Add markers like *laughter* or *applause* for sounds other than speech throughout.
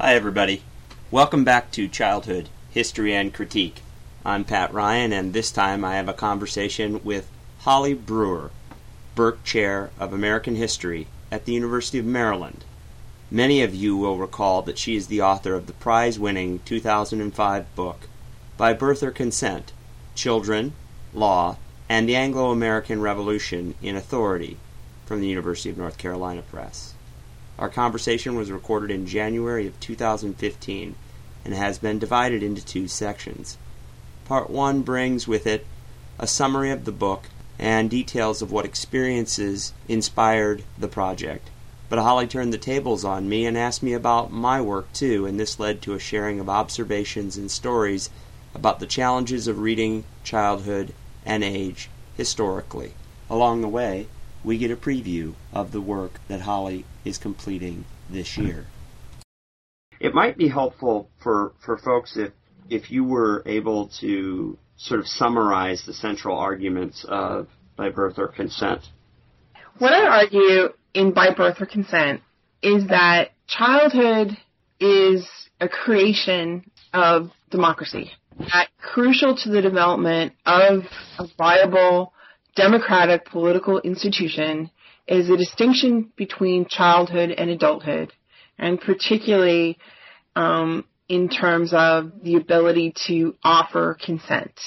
Hi, everybody. Welcome back to Childhood History and Critique. I'm Pat Ryan, and this time I have a conversation with Holly Brewer, Burke Chair of American History at the University of Maryland. Many of you will recall that she is the author of the prize winning 2005 book, By Birth or Consent Children, Law, and the Anglo American Revolution in Authority from the University of North Carolina Press. Our conversation was recorded in January of 2015 and has been divided into two sections. Part 1 brings with it a summary of the book and details of what experiences inspired the project. But Holly turned the tables on me and asked me about my work too, and this led to a sharing of observations and stories about the challenges of reading childhood and age historically. Along the way, we get a preview of the work that Holly is completing this year. It might be helpful for, for folks if, if you were able to sort of summarize the central arguments of by birth or consent. What I argue in by birth or consent is that childhood is a creation of democracy. That crucial to the development of a viable democratic political institution is a distinction between childhood and adulthood, and particularly um, in terms of the ability to offer consent.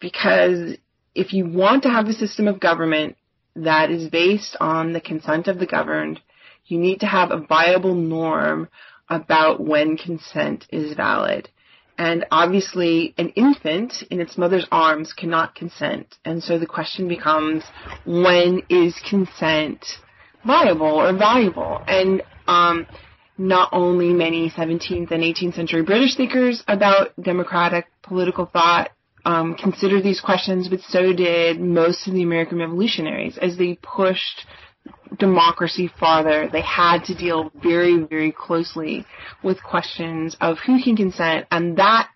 Because if you want to have a system of government that is based on the consent of the governed, you need to have a viable norm about when consent is valid. And obviously, an infant in its mother's arms cannot consent. And so the question becomes, when is consent viable or valuable? And um, not only many 17th and 18th century British thinkers about democratic political thought um, considered these questions, but so did most of the American revolutionaries as they pushed democracy farther. They had to deal very, very closely with questions of who can consent, and that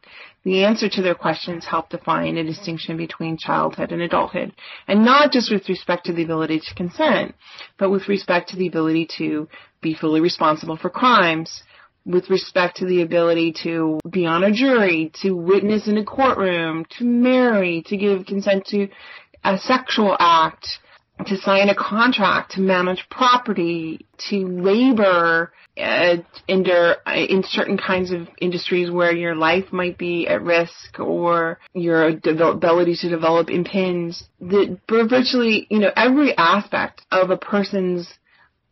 the answer to their questions helped define a distinction between childhood and adulthood. And not just with respect to the ability to consent, but with respect to the ability to be fully responsible for crimes, with respect to the ability to be on a jury, to witness in a courtroom, to marry, to give consent to a sexual act, to sign a contract, to manage property, to labor uh, under, uh, in certain kinds of industries where your life might be at risk or your ability to develop impinge. The, virtually, you know, every aspect of a person's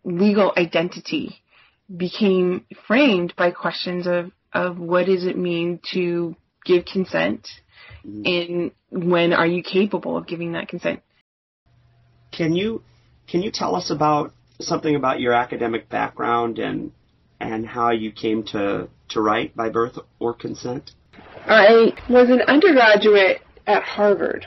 legal identity became framed by questions of, of what does it mean to give consent and when are you capable of giving that consent. Can you can you tell us about something about your academic background and and how you came to, to write by birth or consent? I was an undergraduate at Harvard.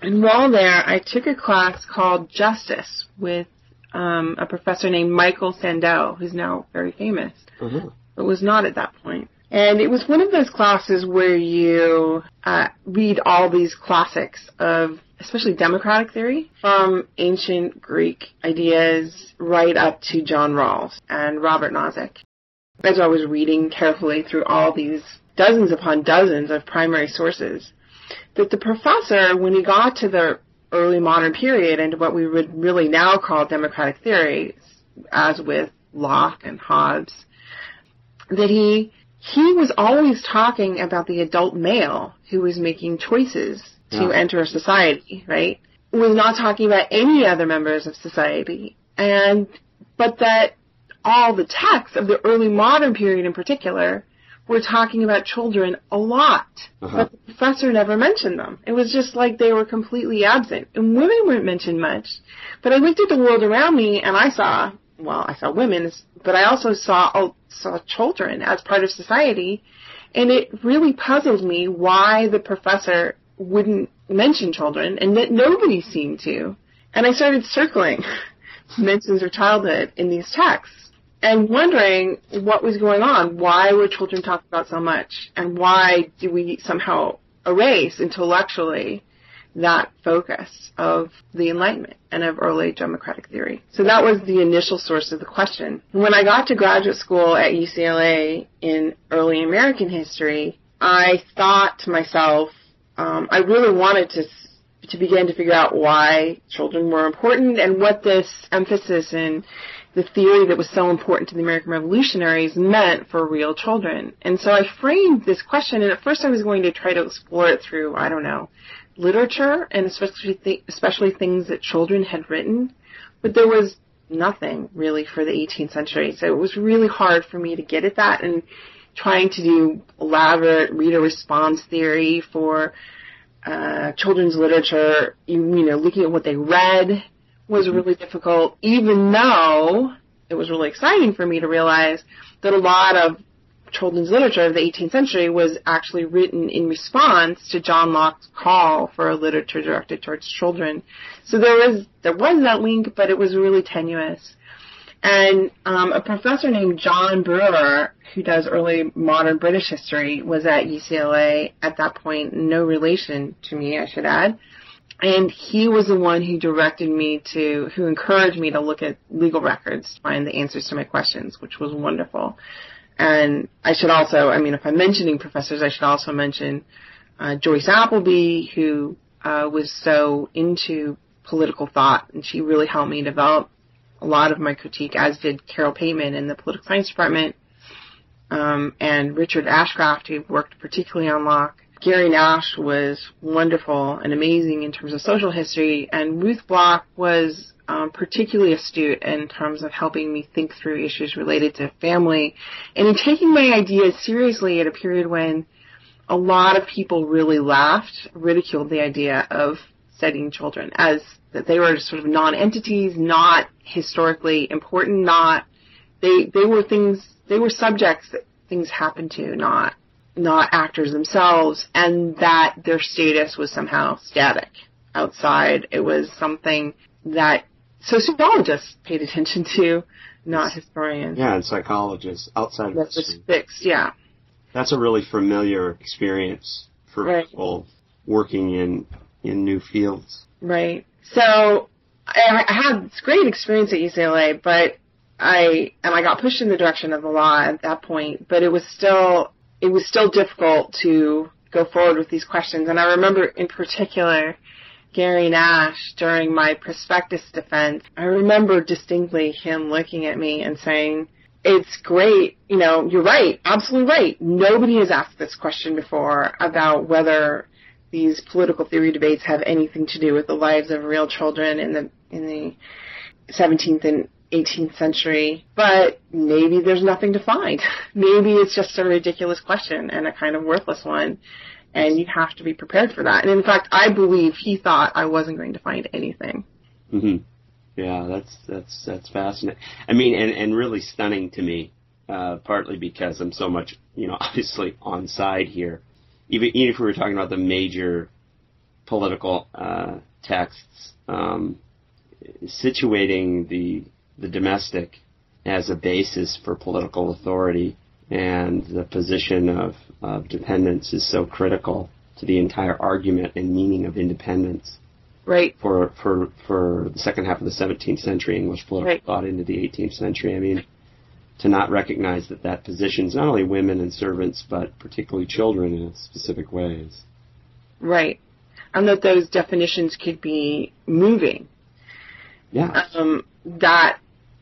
And while there, I took a class called Justice with um, a professor named Michael Sandel, who's now very famous, mm-hmm. but was not at that point. And it was one of those classes where you uh, read all these classics of especially democratic theory from ancient Greek ideas right up to John Rawls and Robert Nozick. As I was reading carefully through all these dozens upon dozens of primary sources, that the professor, when he got to the early modern period and what we would really now call democratic theory, as with Locke and Hobbes, that he he was always talking about the adult male who was making choices to yeah. enter society, right? Was not talking about any other members of society. And but that all the texts of the early modern period in particular were talking about children a lot, uh-huh. but the professor never mentioned them. It was just like they were completely absent. And women weren't mentioned much. But I looked at the world around me and I saw, well, I saw women, but I also saw, oh, saw children as part of society. And it really puzzled me why the professor wouldn't mention children and that nobody seemed to. And I started circling *laughs* mentions of childhood in these texts and wondering what was going on. Why were children talked about so much? And why do we somehow erase intellectually that focus of the Enlightenment and of early democratic theory. So that was the initial source of the question. When I got to graduate school at UCLA in early American history, I thought to myself, um, I really wanted to to begin to figure out why children were important and what this emphasis in the theory that was so important to the American revolutionaries meant for real children. And so I framed this question, and at first I was going to try to explore it through, I don't know, literature and especially th- especially things that children had written, but there was nothing really for the 18th century. So it was really hard for me to get at that and trying to do elaborate reader response theory for uh, children's literature, you, you know, looking at what they read was really difficult, even though it was really exciting for me to realize that a lot of children's literature of the 18th century was actually written in response to John Locke's call for a literature directed towards children. So there was there was that link, but it was really tenuous. And um, a professor named John Brewer, who does early modern British history, was at UCLA at that point, no relation to me, I should add. And he was the one who directed me to, who encouraged me to look at legal records to find the answers to my questions, which was wonderful. And I should also, I mean, if I'm mentioning professors, I should also mention uh, Joyce Appleby, who uh, was so into political thought, and she really helped me develop a lot of my critique, as did Carol Pateman in the political science department, um, and Richard Ashcraft, who worked particularly on Locke. Gary Nash was wonderful and amazing in terms of social history, and Ruth Bloch was um, particularly astute in terms of helping me think through issues related to family and in taking my ideas seriously at a period when a lot of people really laughed, ridiculed the idea of studying children as that they were sort of non-entities, not historically important, not they they were things they were subjects that things happened to, not not actors themselves, and that their status was somehow static outside. It was something that sociologists paid attention to, not historians. Yeah, and psychologists outside that of was fixed. Yeah, that's a really familiar experience for right. people working in in new fields. Right. So I, I had this great experience at UCLA, but I and I got pushed in the direction of the law at that point. But it was still it was still difficult to go forward with these questions. And I remember in particular Gary Nash during my prospectus defense. I remember distinctly him looking at me and saying, it's great, you know, you're right, absolutely right. Nobody has asked this question before about whether these political theory debates have anything to do with the lives of real children in the in the 17th and 18th century, but maybe there's nothing to find. *laughs* maybe it's just a ridiculous question and a kind of worthless one and you have to be prepared for that. And in fact, I believe he thought I wasn't going to find anything. hmm Yeah, that's that's that's fascinating. I mean, and and really stunning to me, uh, partly because I'm so much, you know, *laughs* obviously on side here. Even even if we were talking about the major political uh, texts, um, situating the the domestic as a basis for political authority and the position of, of dependence is so critical to the entire argument and meaning of independence. Right. For for for the second half of the 17th century English political right. thought into the 18th century. I mean, to not recognize that that positions not only women and servants but particularly children in specific ways. Right. And that those definitions could be moving. Yeah. Um, that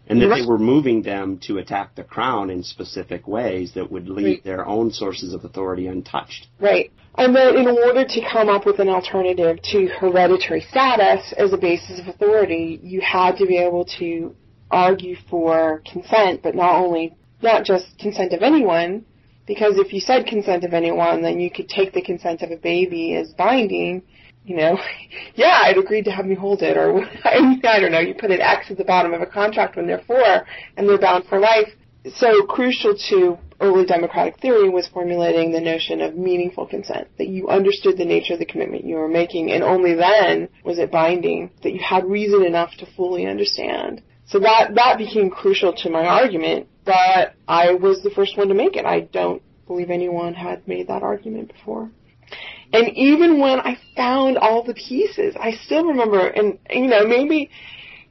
and that they were moving them to attack the crown in specific ways that would leave right. their own sources of authority untouched. Right. And that in order to come up with an alternative to hereditary status as a basis of authority, you had to be able to argue for consent, but not only, not just consent of anyone, because if you said consent of anyone, then you could take the consent of a baby as binding, you know, *laughs* yeah, I'd agreed to have me hold it, or *laughs* I, I don't know, you put an X at the bottom of a contract when they're four, and they're bound for life. So crucial to early democratic theory was formulating the notion of meaningful consent, that you understood the nature of the commitment you were making, and only then was it binding, that you had reason enough to fully understand. So that, that became crucial to my argument, but I was the first one to make it. I don't believe anyone had made that argument before. And even when I found all the pieces, I still remember, and you know, maybe,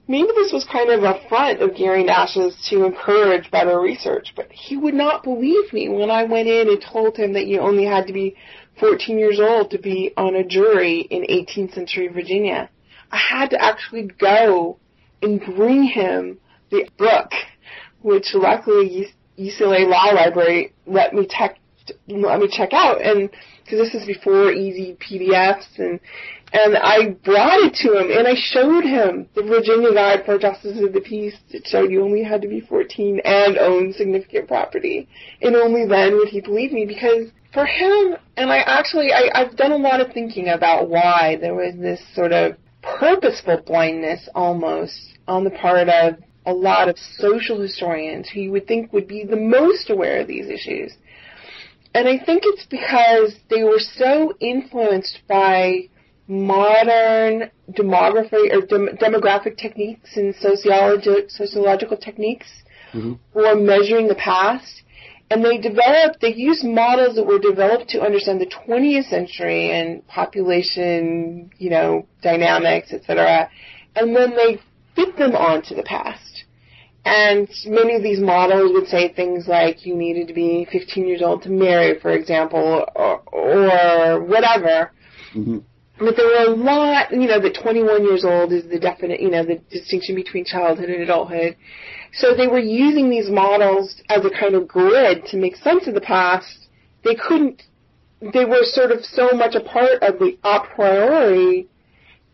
maybe this was kind of a front of Gary Nash's to encourage better research, but he would not believe me when I went in and told him that you only had to be 14 years old to be on a jury in 18th century Virginia. I had to actually go and bring him the book, which luckily UCLA Law Library let me check let me check out, and because this is before easy PDFs, and and I brought it to him, and I showed him the Virginia Guide for Justice of the Peace. That showed you only had to be 14 and own significant property, and only then would he believe me because for him, and I actually I, I've done a lot of thinking about why there was this sort of purposeful blindness almost on the part of a lot of social historians who you would think would be the most aware of these issues. And I think it's because they were so influenced by modern demography or dem- demographic techniques and sociologi- sociological techniques mm-hmm. for measuring the past. And they developed, they used models that were developed to understand the 20th century and population, you know, dynamics, etc. And then they fit them onto the past. And many of these models would say things like you needed to be 15 years old to marry, for example, or, or whatever. Mm-hmm. But there were a lot, you know, that 21 years old is the definite, you know, the distinction between childhood and adulthood. So they were using these models as a kind of grid to make sense of the past. They couldn't, they were sort of so much a part of the a priori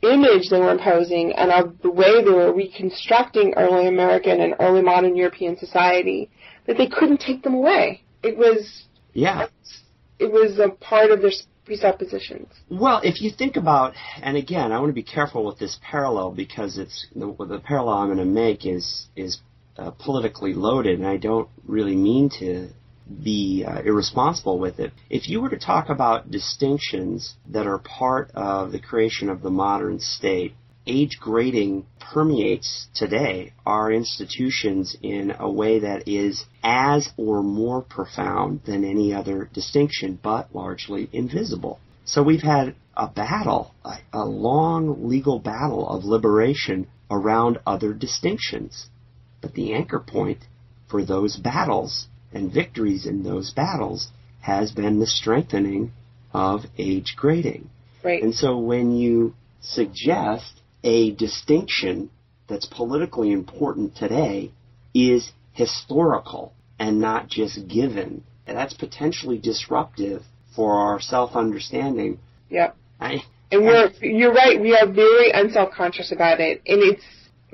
image they were imposing and of the way they were reconstructing early American and early modern European society that they couldn't take them away. It was yeah, it was a part of their presuppositions. Well, if you think about, and again, I want to be careful with this parallel because it's the, the parallel I'm going to make is is uh, politically loaded, and I don't really mean to be uh, irresponsible with it. If you were to talk about distinctions that are part of the creation of the modern state, age grading permeates today our institutions in a way that is as or more profound than any other distinction, but largely invisible. So we've had a battle, a, a long legal battle of liberation around other distinctions. But the anchor point for those battles and victories in those battles has been the strengthening of age grading. Right. And so when you suggest a distinction that's politically important today is historical and not just given, and that's potentially disruptive for our self-understanding. Yep. I, and we're, you're right, we are very unself-conscious about it, and it's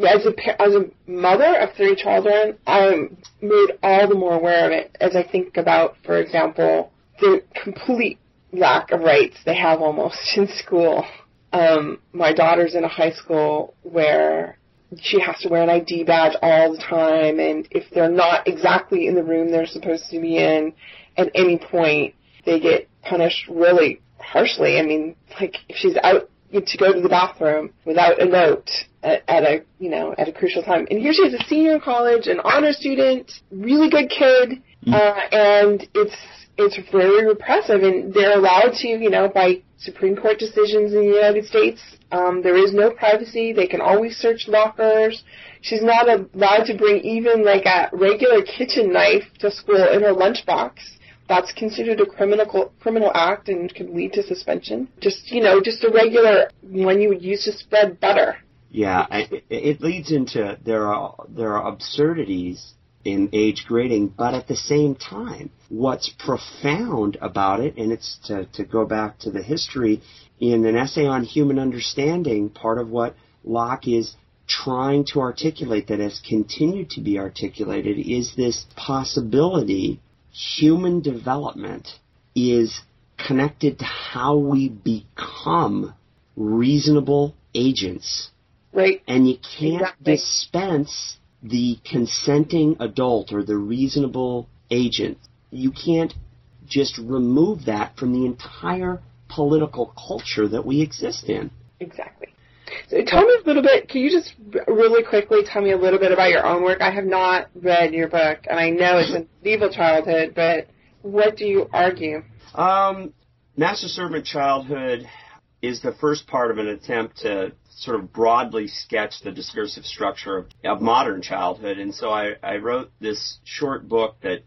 as a as a mother of three children, I'm made all the more aware of it as I think about, for example, the complete lack of rights they have almost *laughs* in school. Um, my daughter's in a high school where she has to wear an ID badge all the time, and if they're not exactly in the room they're supposed to be in at any point, they get punished really harshly. I mean, like if she's out to go to the bathroom without a note at, at, a you know at a crucial time. And here she is, a senior in college, an honor student, really good kid, mm. uh, and it's it's very repressive. And they're allowed to you know by Supreme Court decisions in the United States, um, there is no privacy. They can always search lockers. She's not allowed to bring even like a regular kitchen knife to school in her lunchbox that's considered a criminal criminal act and can lead to suspension. Just you know, just a regular one you would use to spread butter. Yeah, I, it leads into there are there are absurdities in age grading, but at the same time, what's profound about it, and it's to, to go back to the history in an essay on human understanding, part of what Locke is trying to articulate that has continued to be articulated is this possibility human development is connected to how we become reasonable agents. Right. And you can't exactly. dispense the consenting adult or the reasonable agent. You can't just remove that from the entire political culture that we exist in. Exactly. So tell me a little bit. Can you just really quickly tell me a little bit about your own work? I have not read your book, and I know it's a medieval *laughs* childhood, but what do you argue? Um, Master Servant Childhood is the first part of an attempt to sort of broadly sketch the discursive structure of, of modern childhood. And so I, I wrote this short book that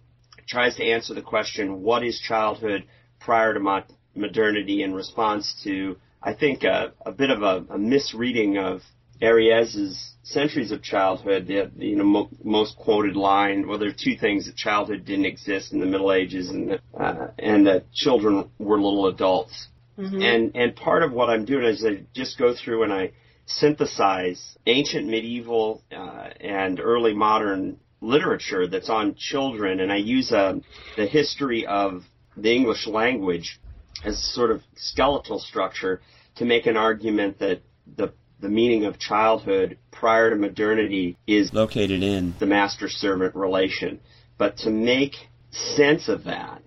tries to answer the question, what is childhood prior to mo- modernity in response to, I think, a, a bit of a, a misreading of Aries's Centuries of Childhood, the, you know, mo- most quoted line, well, there are two things, that childhood didn't exist in the Middle Ages and uh, and that children were little adults. Mm-hmm. And, and part of what I'm doing is I just go through and I synthesize ancient, medieval, uh, and early modern literature that's on children, and I use uh, the history of the English language as sort of skeletal structure to make an argument that the the meaning of childhood prior to modernity is located in the master servant relation. But to make sense of that,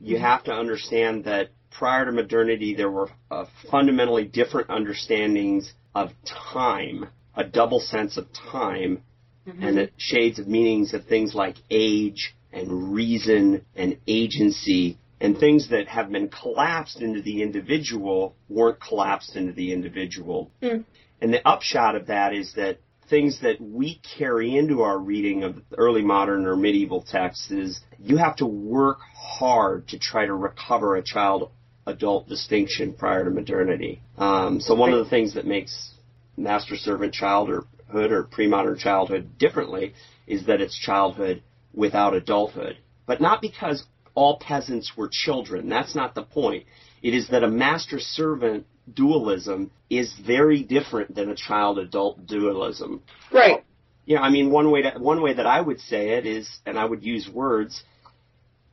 you mm-hmm. have to understand that prior to modernity, there were uh, fundamentally different understandings of time, a double sense of time, mm-hmm. and the shades of meanings of things like age and reason and agency and things that have been collapsed into the individual weren't collapsed into the individual. Mm. And the upshot of that is that things that we carry into our reading of early modern or medieval texts is you have to work hard to try to recover a child adult distinction prior to modernity. Um, so one of the things that makes master servant childhood or pre-modern childhood differently is that it's childhood without adulthood. But not because all peasants were children. That's not the point. It is that a master servant dualism is very different than a child adult dualism. Right. Yeah, you know, I mean one way to, one way that I would say it is and I would use words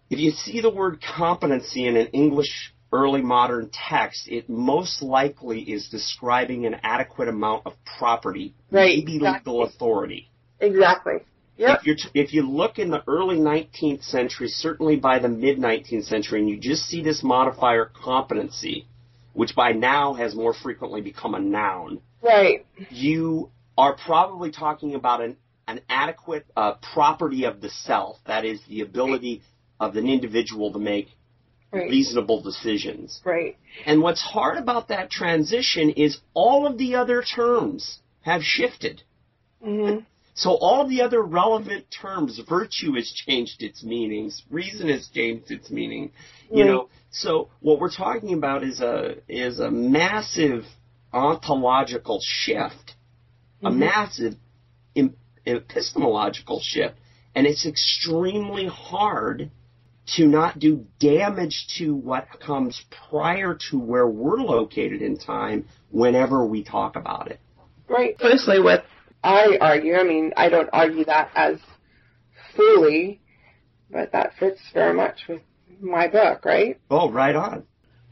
if you see the word competency in an English early modern text, it most likely is describing an adequate amount of property, right, maybe exactly. legal authority. Exactly. Yep. If, t- if you look in the early 19th century, certainly by the mid 19th century, and you just see this modifier competency, which by now has more frequently become a noun. Right. You are probably talking about an, an adequate uh, property of the self, that is, the ability of an individual to make right. reasonable decisions. Right. And what's hard about that transition is all of the other terms have shifted. Mm-hmm. So all of the other relevant terms, virtue has changed its meanings, reason has changed its meaning. You right. know, so what we're talking about is a is a massive ontological shift, mm-hmm. a massive epistemological shift, and it's extremely hard to not do damage to what comes prior to where we're located in time whenever we talk about it. Right. Firstly, what I argue, I mean, I don't argue that as fully, but that fits very much with my book, right? Oh, right on.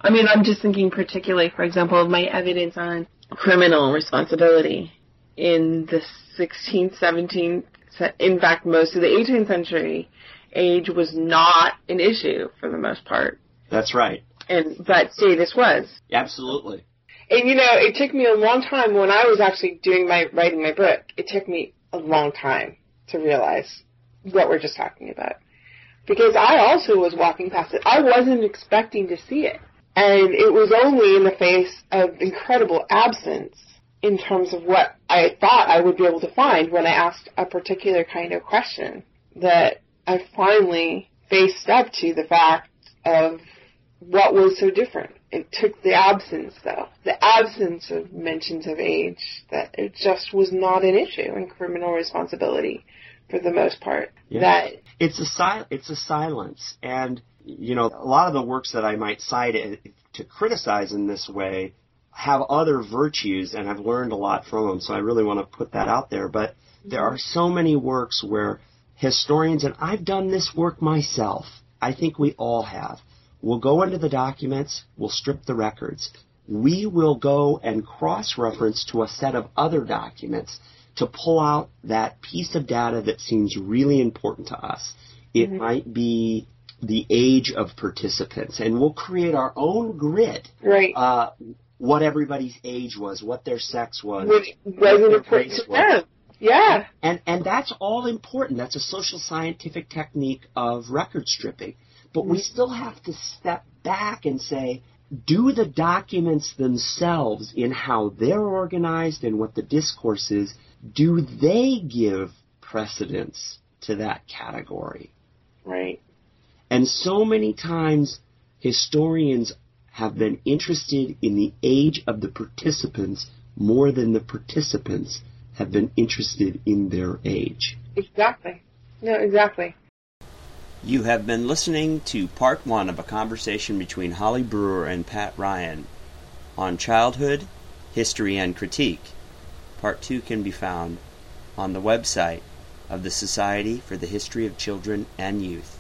I mean, I'm just thinking particularly, for example, of my evidence on criminal responsibility in the 16th, 17th, in fact, most of the 18th century. Age was not an issue for the most part. That's right. And but see, this was. Absolutely. And you know, it took me a long time when I was actually doing my writing my book. It took me a long time to realize what we're just talking about because I also was walking past it. I wasn't expecting to see it. And it was only in the face of incredible absence in terms of what I thought I would be able to find when I asked a particular kind of question that I finally faced up to the fact of what was so different. It took the absence, though, the absence of mentions of age, that it just was not an issue in criminal responsibility for the most part. Yeah. That it's a sil- it's a silence, and you know a lot of the works that I might cite to criticize in this way have other virtues, and I've learned a lot from them. So I really want to put that out there. But mm-hmm. there are so many works where historians, and I've done this work myself. I think we all have. We'll go into the documents, we'll strip the records. We will go and cross-reference to a set of other documents to pull out that piece of data that seems really important to us. It mm-hmm. might be the age of participants, and we'll create our own grid. Right. Uh, what everybody's age was, what their sex was, wasn't important to them. Yeah. And and that's all important. That's a social scientific technique of record stripping. But we mm-hmm. still have to step back and say, do the documents themselves in how they're organized and what the discourse is, do they give precedence to that category? Right. And so many times historians have been interested in the age of the participants more than the participants have been interested in their age. Exactly. No, exactly. You have been listening to part one of a conversation between Holly Brewer and Pat Ryan on childhood, history, and critique. Part two can be found on the website of the Society for the History of Children and Youth.